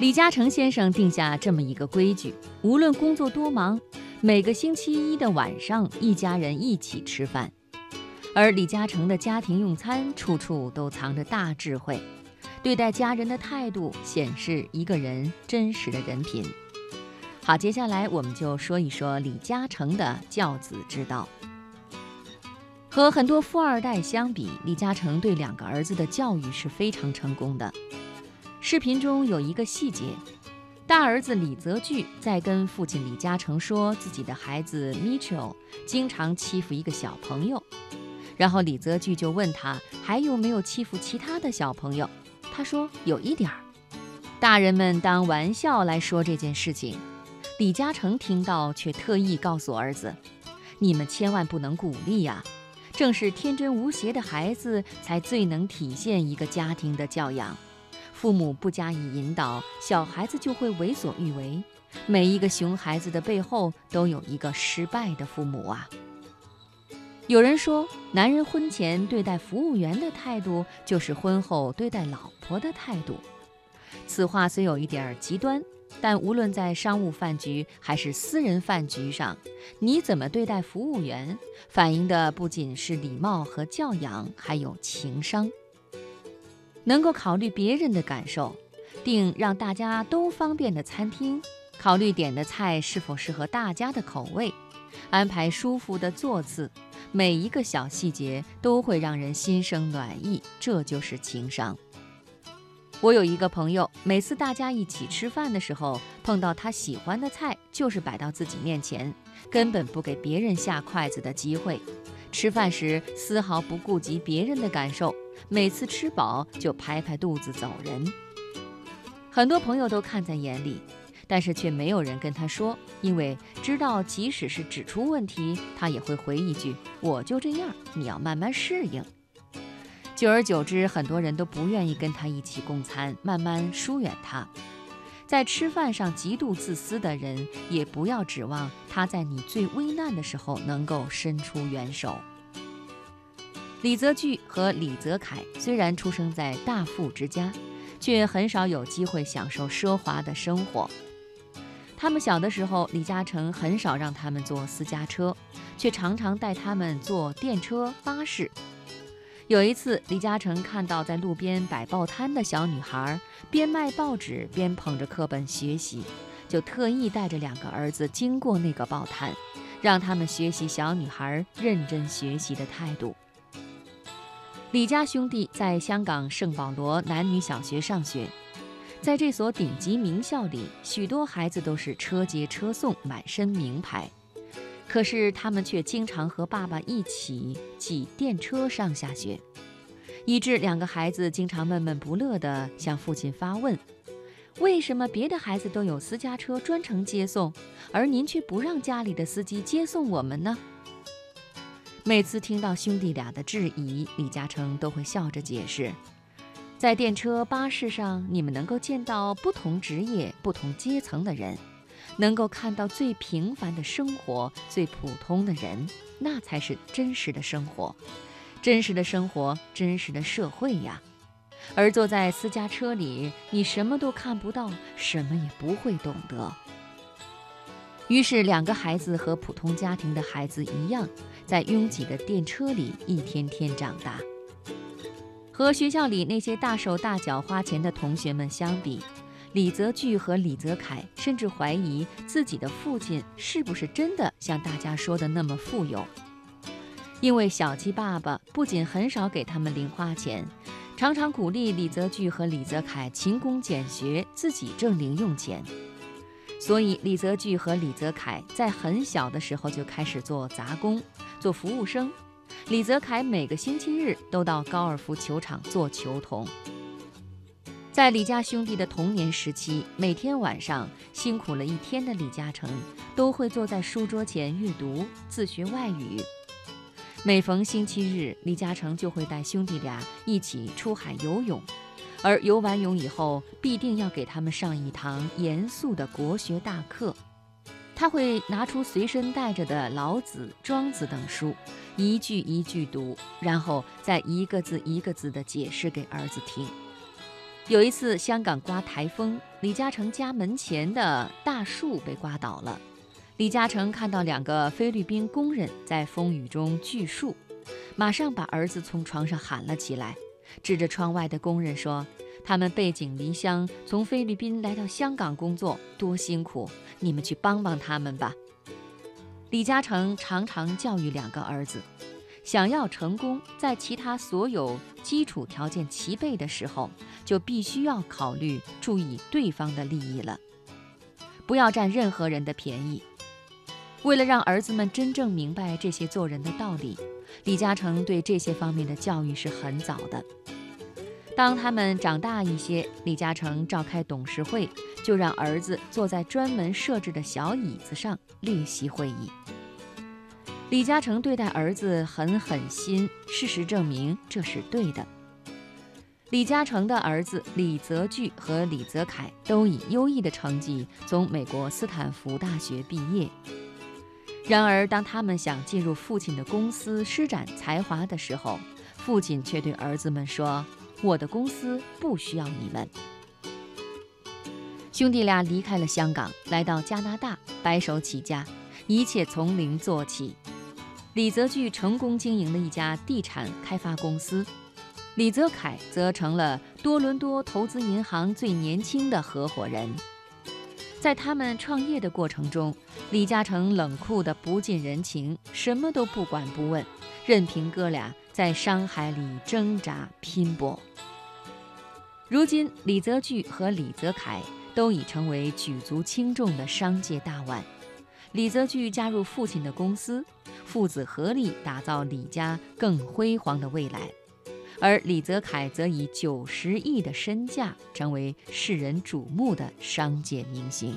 李嘉诚先生定下这么一个规矩：无论工作多忙，每个星期一的晚上，一家人一起吃饭。而李嘉诚的家庭用餐，处处都藏着大智慧，对待家人的态度，显示一个人真实的人品。好，接下来我们就说一说李嘉诚的教子之道。和很多富二代相比，李嘉诚对两个儿子的教育是非常成功的。视频中有一个细节，大儿子李泽钜在跟父亲李嘉诚说自己的孩子 Mitchell 经常欺负一个小朋友，然后李泽钜就问他还有没有欺负其他的小朋友，他说有一点儿。大人们当玩笑来说这件事情，李嘉诚听到却特意告诉儿子：“你们千万不能鼓励呀，正是天真无邪的孩子才最能体现一个家庭的教养。”父母不加以引导，小孩子就会为所欲为。每一个熊孩子的背后都有一个失败的父母啊！有人说，男人婚前对待服务员的态度，就是婚后对待老婆的态度。此话虽有一点极端，但无论在商务饭局还是私人饭局上，你怎么对待服务员，反映的不仅是礼貌和教养，还有情商。能够考虑别人的感受，订让大家都方便的餐厅，考虑点的菜是否适合大家的口味，安排舒服的座次，每一个小细节都会让人心生暖意，这就是情商。我有一个朋友，每次大家一起吃饭的时候，碰到他喜欢的菜，就是摆到自己面前，根本不给别人下筷子的机会。吃饭时丝毫不顾及别人的感受。每次吃饱就拍拍肚子走人，很多朋友都看在眼里，但是却没有人跟他说，因为知道即使是指出问题，他也会回一句：“我就这样，你要慢慢适应。”久而久之，很多人都不愿意跟他一起共餐，慢慢疏远他。在吃饭上极度自私的人，也不要指望他在你最危难的时候能够伸出援手。李泽钜和李泽楷虽然出生在大富之家，却很少有机会享受奢华的生活。他们小的时候，李嘉诚很少让他们坐私家车，却常常带他们坐电车、巴士。有一次，李嘉诚看到在路边摆报摊的小女孩边卖报纸边捧着课本学习，就特意带着两个儿子经过那个报摊，让他们学习小女孩认真学习的态度。李家兄弟在香港圣保罗男女小学上学，在这所顶级名校里，许多孩子都是车接车送，满身名牌。可是他们却经常和爸爸一起挤电车上下学，以致两个孩子经常闷闷不乐地向父亲发问：为什么别的孩子都有私家车专程接送，而您却不让家里的司机接送我们呢？每次听到兄弟俩的质疑，李嘉诚都会笑着解释：在电车、巴士上，你们能够见到不同职业、不同阶层的人，能够看到最平凡的生活、最普通的人，那才是真实的生活，真实的生活，真实的社会呀。而坐在私家车里，你什么都看不到，什么也不会懂得。于是，两个孩子和普通家庭的孩子一样，在拥挤的电车里一天天长大。和学校里那些大手大脚花钱的同学们相比，李泽钜和李泽楷甚至怀疑自己的父亲是不是真的像大家说的那么富有。因为小鸡爸爸不仅很少给他们零花钱，常常鼓励李泽钜和李泽楷勤工俭学，自己挣零用钱。所以，李泽钜和李泽楷在很小的时候就开始做杂工、做服务生。李泽楷每个星期日都到高尔夫球场做球童。在李家兄弟的童年时期，每天晚上辛苦了一天的李嘉诚都会坐在书桌前阅读、自学外语。每逢星期日，李嘉诚就会带兄弟俩一起出海游泳。而游完泳以后，必定要给他们上一堂严肃的国学大课。他会拿出随身带着的《老子》《庄子》等书，一句一句读，然后再一个字一个字地解释给儿子听。有一次，香港刮台风，李嘉诚家门前的大树被刮倒了。李嘉诚看到两个菲律宾工人在风雨中锯树，马上把儿子从床上喊了起来，指着窗外的工人说：“他们背井离乡，从菲律宾来到香港工作，多辛苦！你们去帮帮他们吧。”李嘉诚常常教育两个儿子。想要成功，在其他所有基础条件齐备的时候，就必须要考虑注意对方的利益了，不要占任何人的便宜。为了让儿子们真正明白这些做人的道理，李嘉诚对这些方面的教育是很早的。当他们长大一些，李嘉诚召开董事会，就让儿子坐在专门设置的小椅子上列席会议。李嘉诚对待儿子很狠心，事实证明这是对的。李嘉诚的儿子李泽钜和李泽楷都以优异的成绩从美国斯坦福大学毕业。然而，当他们想进入父亲的公司施展才华的时候，父亲却对儿子们说：“我的公司不需要你们。”兄弟俩离开了香港，来到加拿大，白手起家，一切从零做起。李泽钜成功经营了一家地产开发公司，李泽楷则成了多伦多投资银行最年轻的合伙人。在他们创业的过程中，李嘉诚冷酷的不近人情，什么都不管不问，任凭哥俩在商海里挣扎拼搏。如今，李泽钜和李泽楷都已成为举足轻重的商界大腕。李泽钜加入父亲的公司。父子合力打造李家更辉煌的未来，而李泽楷则以九十亿的身价成为世人瞩目的商界明星。